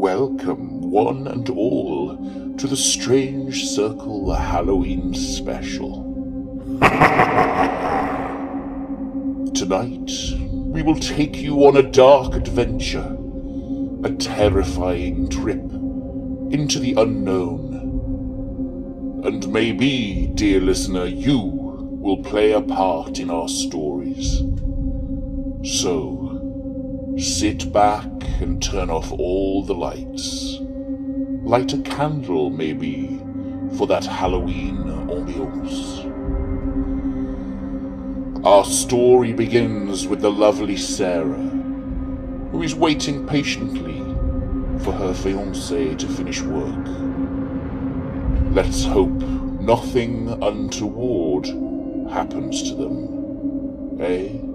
Welcome, one and all, to the Strange Circle Halloween special. Tonight, we will take you on a dark adventure, a terrifying trip into the unknown. And maybe, dear listener, you will play a part in our stories. So, sit back and turn off all the lights. Light a candle, maybe, for that Halloween ambiance. Our story begins with the lovely Sarah, who is waiting patiently for her fiancé to finish work. Let's hope nothing untoward happens to them, eh?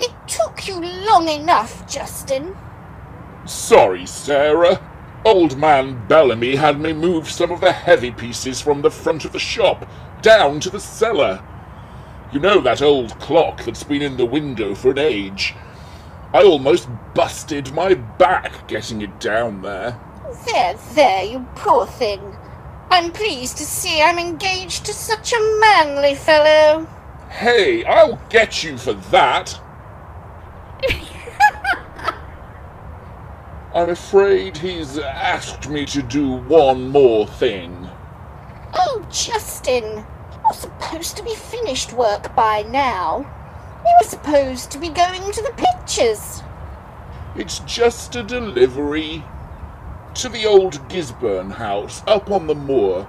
It took you long enough, Justin. Sorry, Sarah. Old man Bellamy had me move some of the heavy pieces from the front of the shop down to the cellar. You know that old clock that's been in the window for an age? I almost busted my back getting it down there. There, there, you poor thing. I'm pleased to see I'm engaged to such a manly fellow. Hey, I'll get you for that. I'm afraid he's asked me to do one more thing. Oh, Justin, you're supposed to be finished work by now. We were supposed to be going to the pictures. It's just a delivery to the old Gisburn house up on the moor.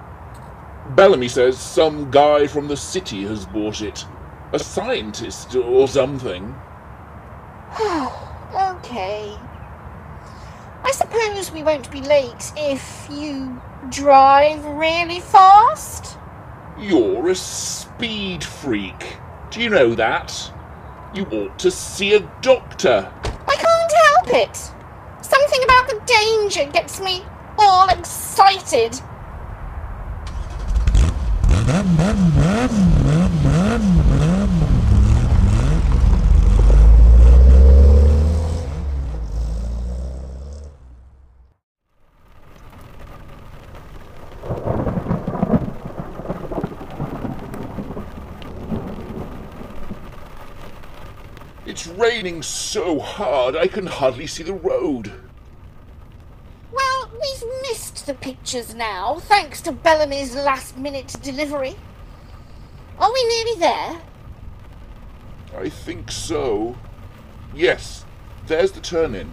Bellamy says some guy from the city has bought it. A scientist or something. okay. I suppose we won't be late if you drive really fast? You're a speed freak. Do you know that? You ought to see a doctor. I can't help it. Something about the danger gets me all excited. It's raining so hard I can hardly see the road. Well, we've missed the pictures now, thanks to Bellamy's last minute delivery. Are we nearly there? I think so. Yes, there's the turn in.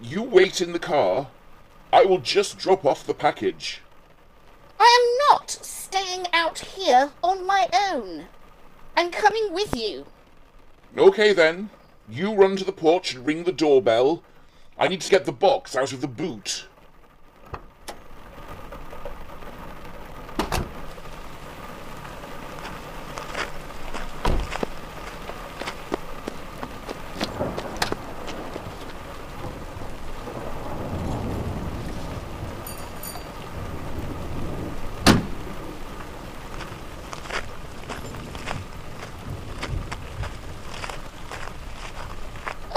You wait in the car. I will just drop off the package. I am not staying out here on my own. I'm coming with you. Okay then. You run to the porch and ring the doorbell. I need to get the box out of the boot.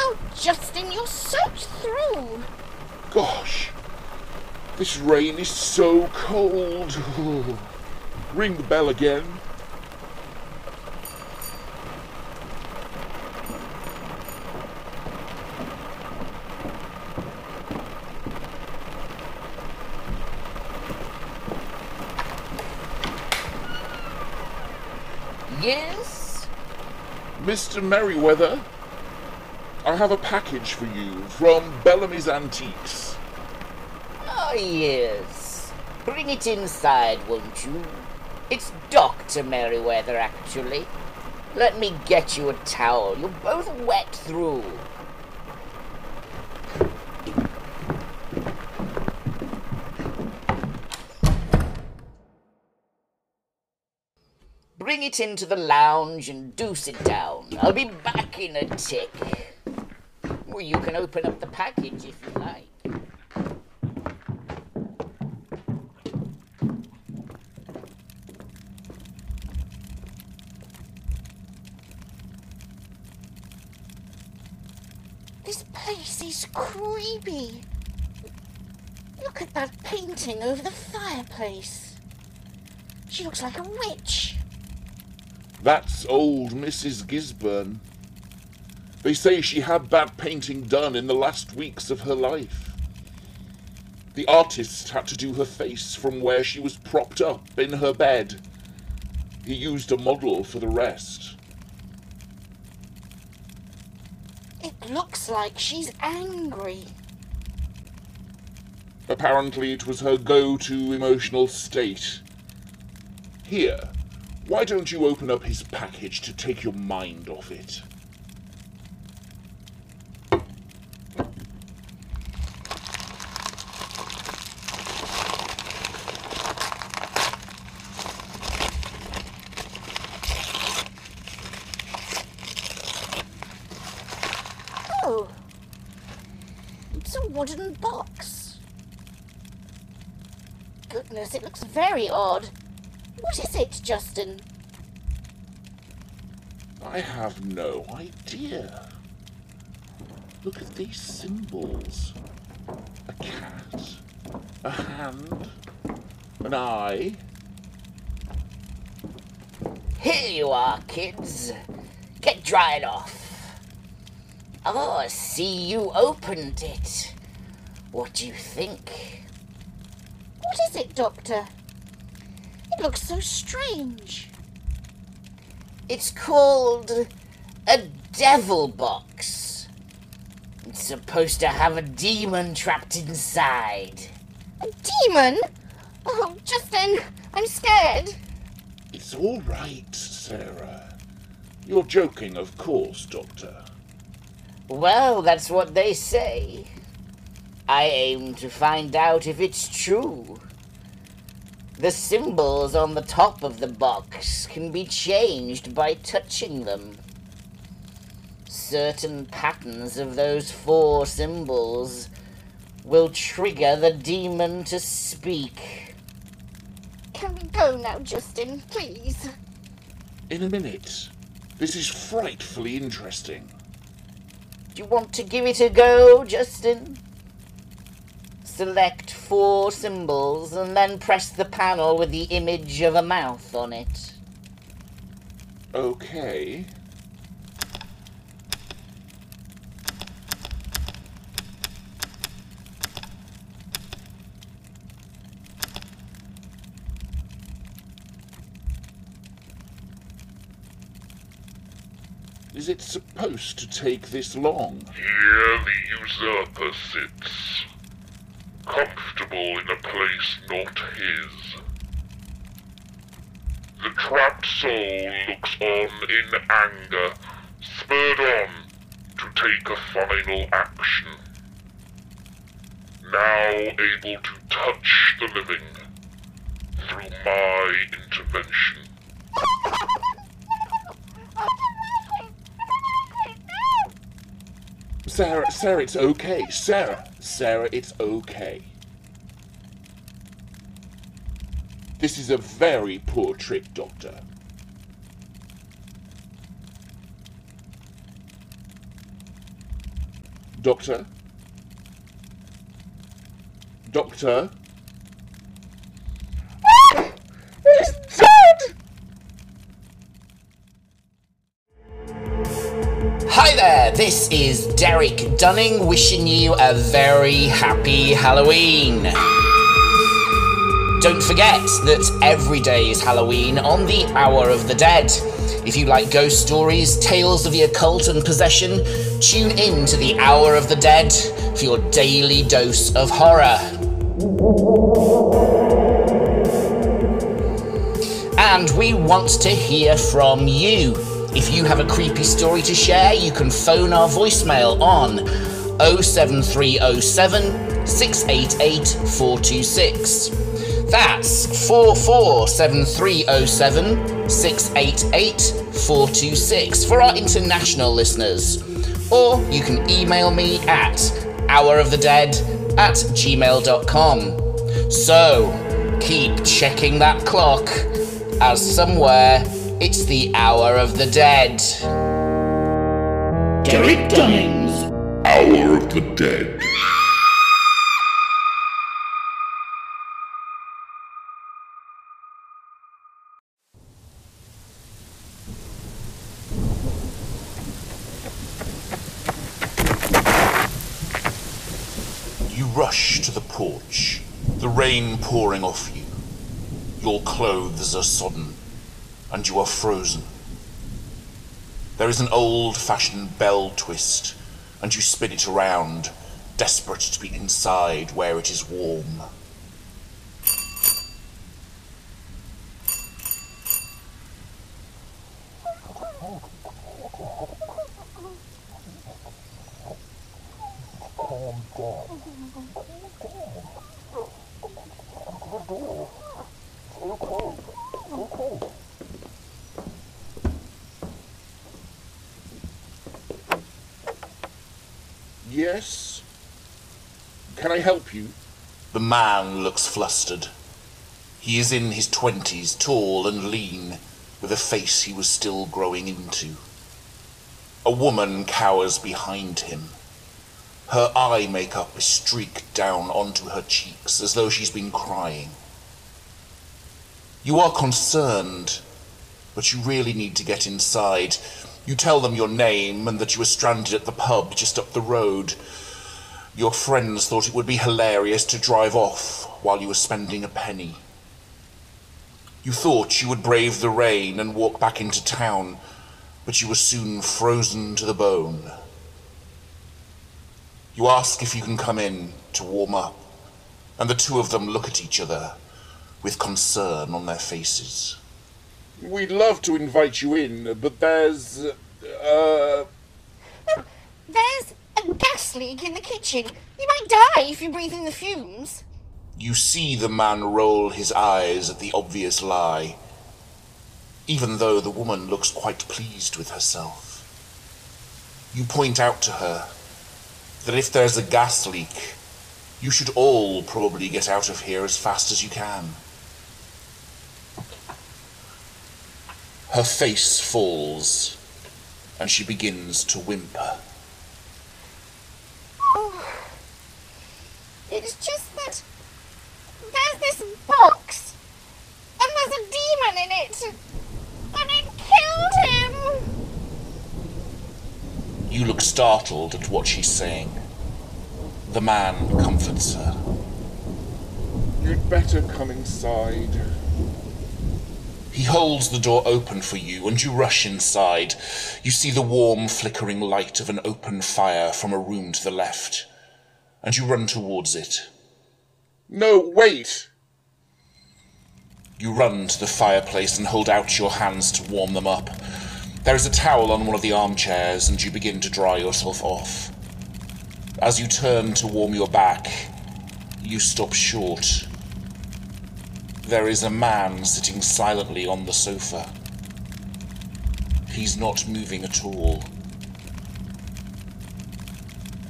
Oh, Justin, you're soaked through. Gosh, this rain is so cold. Ring the bell again. Yes? Mr. Merriweather, I have a package for you from Bellamy's Antiques. Ah, oh, yes. Bring it inside, won't you? It's Dr. Merriweather, actually. Let me get you a towel. You're both wet through. Bring it into the lounge and do sit down. I'll be back in a tick. Or you can open up the package if you like. This place is creepy. Look at that painting over the fireplace. She looks like a witch. That's old Mrs. Gisburn. They say she had that painting done in the last weeks of her life. The artist had to do her face from where she was propped up in her bed. He used a model for the rest. It looks like she's angry. Apparently, it was her go to emotional state. Here, why don't you open up his package to take your mind off it? Oh, it's a wooden box. Goodness, it looks very odd. What is it, Justin? I have no idea. Look at these symbols a cat, a hand, an eye. Here you are, kids. Get dried off. Oh, see you opened it. What do you think? What is it, Doctor? It looks so strange. It's called a devil box. It's supposed to have a demon trapped inside. A demon? Oh, Justin, I'm scared. It's all right, Sarah. You're joking, of course, Doctor. Well, that's what they say. I aim to find out if it's true. The symbols on the top of the box can be changed by touching them. Certain patterns of those four symbols will trigger the demon to speak. Can we go now, Justin, please? In a minute. This is frightfully interesting. Do you want to give it a go, Justin? Select four symbols and then press the panel with the image of a mouth on it. Okay. Is it supposed to take this long? Here the usurper sits, comfortable in a place not his. The trapped soul looks on in anger, spurred on to take a final action. Now able to touch the living through my intervention. Sarah, Sarah, it's okay. Sarah, Sarah, it's okay. This is a very poor trick, Doctor. Doctor? Doctor? Hi this is Derek Dunning wishing you a very happy Halloween. Don't forget that every day is Halloween on the Hour of the Dead. If you like ghost stories, tales of the occult, and possession, tune in to the Hour of the Dead for your daily dose of horror. And we want to hear from you. If you have a creepy story to share, you can phone our voicemail on 07307 688 426. That's 447307 688 426 for our international listeners. Or you can email me at hourofthedead at gmail.com. So keep checking that clock, as somewhere it's the hour of the dead. Derek Dunnings. Hour of the Dead. You rush to the porch, the rain pouring off you. Your clothes are sodden, and you are frozen. There is an old fashioned bell twist, and you spin it around, desperate to be inside where it is warm. Yes? Can I help you? The man looks flustered. He is in his twenties, tall and lean, with a face he was still growing into. A woman cowers behind him. Her eye makeup is streaked down onto her cheeks as though she's been crying. You are concerned, but you really need to get inside. You tell them your name and that you were stranded at the pub just up the road. Your friends thought it would be hilarious to drive off while you were spending a penny. You thought you would brave the rain and walk back into town, but you were soon frozen to the bone. You ask if you can come in to warm up, and the two of them look at each other with concern on their faces. We'd love to invite you in, but there's. Uh. There's a gas leak in the kitchen. You might die if you breathe in the fumes. You see the man roll his eyes at the obvious lie, even though the woman looks quite pleased with herself. You point out to her that if there's a gas leak, you should all probably get out of here as fast as you can. Her face falls, and she begins to whimper. Oh, it's just that there's this box, and there's a demon in it, and it killed him. You look startled at what she's saying. The man comforts her. You'd better come inside. He holds the door open for you, and you rush inside. You see the warm, flickering light of an open fire from a room to the left, and you run towards it. No, wait! You run to the fireplace and hold out your hands to warm them up. There is a towel on one of the armchairs, and you begin to dry yourself off. As you turn to warm your back, you stop short. There is a man sitting silently on the sofa. He's not moving at all.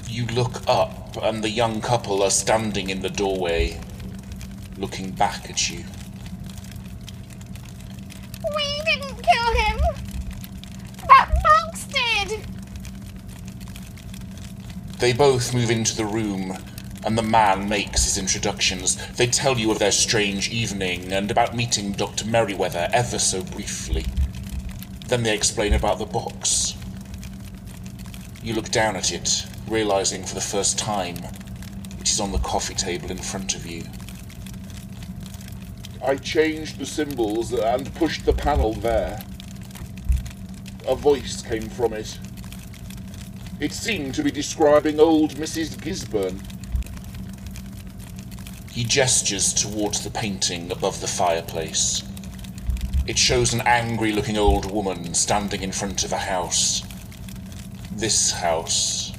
You look up, and the young couple are standing in the doorway, looking back at you. We didn't kill him. That box did. They both move into the room, and the man makes his introductions. They tell you of their strange evening and about meeting Dr. Merriweather ever so briefly. Then they explain about the box. You look down at it, realizing for the first time it is on the coffee table in front of you. I changed the symbols and pushed the panel there. A voice came from it. It seemed to be describing old Mrs. Gisburn. He gestures towards the painting above the fireplace. It shows an angry looking old woman standing in front of a house. This house.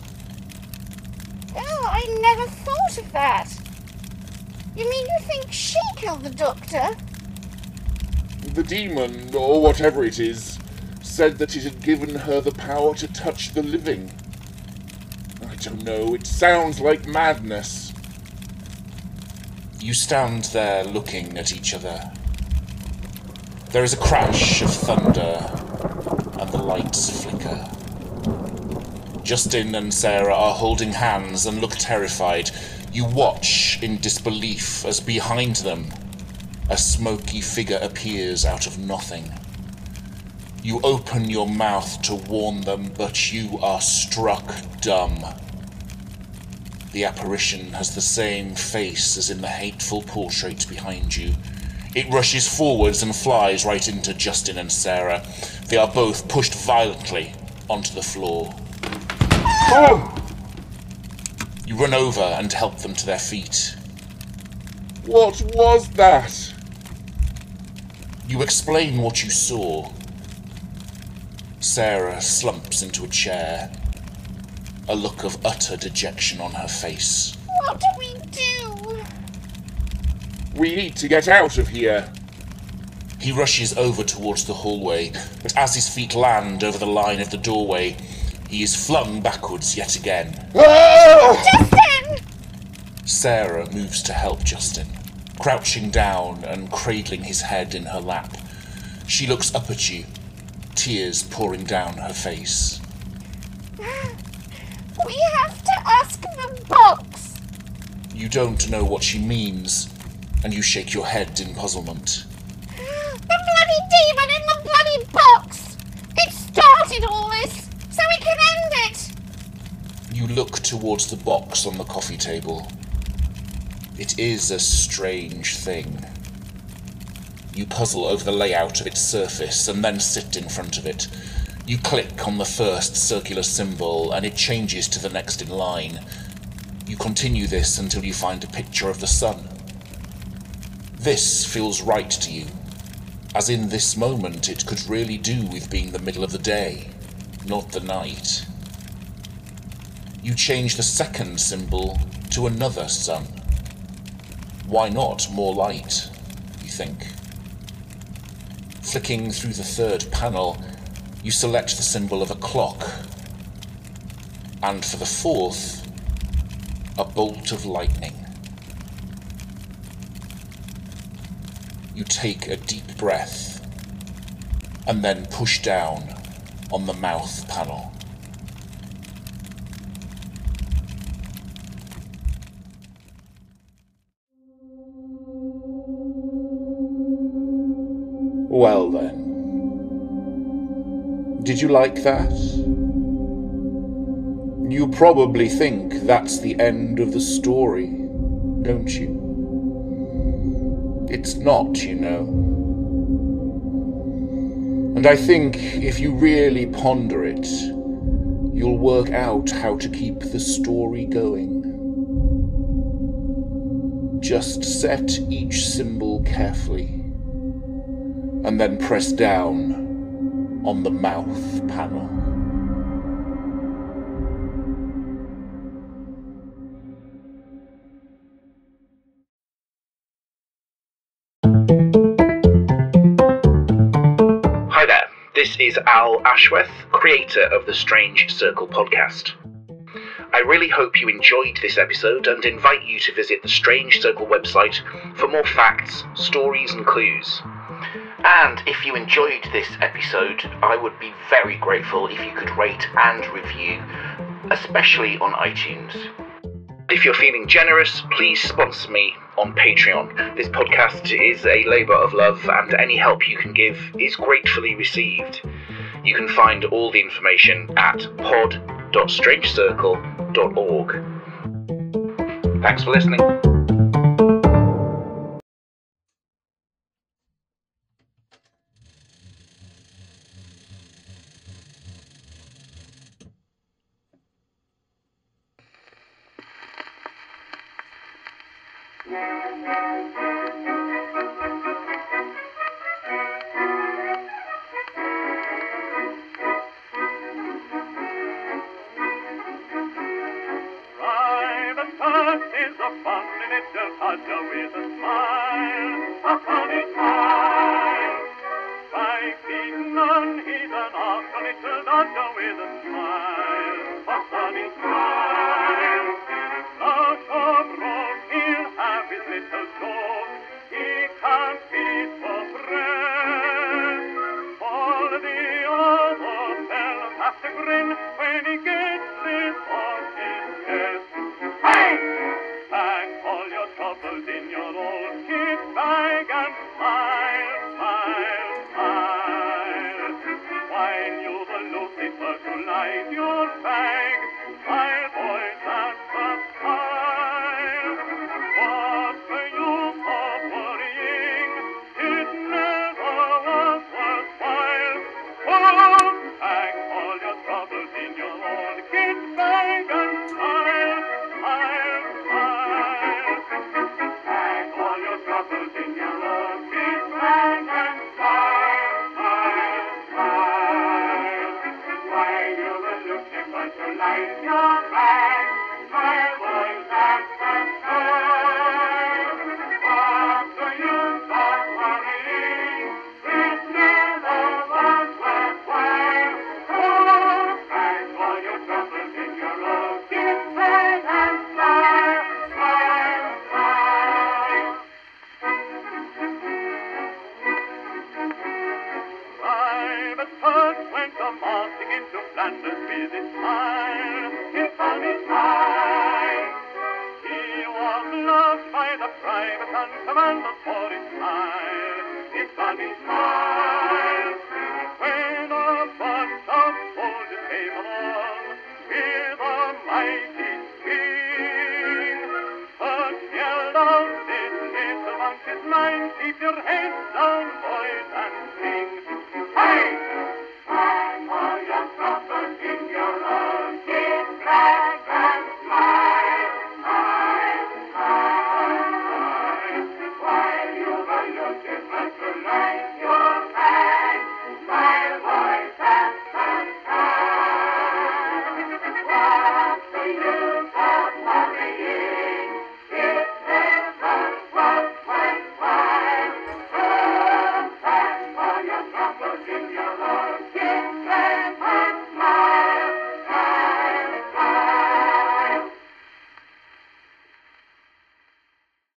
Oh, I never thought of that. You mean you think she killed the doctor? The demon, or whatever it is, said that it had given her the power to touch the living. I don't know, it sounds like madness. You stand there looking at each other. There is a crash of thunder, and the lights flicker. Justin and Sarah are holding hands and look terrified. You watch in disbelief as behind them, a smoky figure appears out of nothing. You open your mouth to warn them, but you are struck dumb. The apparition has the same face as in the hateful portrait behind you. It rushes forwards and flies right into Justin and Sarah. They are both pushed violently onto the floor. Oh! You run over and help them to their feet. What was that? You explain what you saw. Sarah slumps into a chair, a look of utter dejection on her face. What do we do? We need to get out of here. He rushes over towards the hallway, but as his feet land over the line of the doorway, he is flung backwards yet again. Oh! Justin! Sarah moves to help Justin, crouching down and cradling his head in her lap. She looks up at you, tears pouring down her face. Ah. We have to ask the box. You don't know what she means, and you shake your head in puzzlement. The bloody demon in the bloody box! It started all this, so we can end it! You look towards the box on the coffee table. It is a strange thing. You puzzle over the layout of its surface and then sit in front of it. You click on the first circular symbol and it changes to the next in line. You continue this until you find a picture of the sun. This feels right to you, as in this moment it could really do with being the middle of the day, not the night. You change the second symbol to another sun. Why not more light, you think? Flicking through the third panel, you select the symbol of a clock. And for the fourth, a bolt of lightning. You take a deep breath and then push down on the mouth panel. Did you like that? You probably think that's the end of the story, don't you? It's not, you know. And I think if you really ponder it, you'll work out how to keep the story going. Just set each symbol carefully, and then press down on the mouth panel. Hi there, this is Al Ashworth, creator of the Strange Circle podcast. I really hope you enjoyed this episode and invite you to visit the Strange Circle website for more facts, stories, and clues. And if you enjoyed this episode, I would be very grateful if you could rate and review, especially on iTunes. If you're feeling generous, please sponsor me on Patreon. This podcast is a labour of love, and any help you can give is gratefully received. You can find all the information at pod.strangecircle.org. Thanks for listening. While you've a Lucifer to light your bag,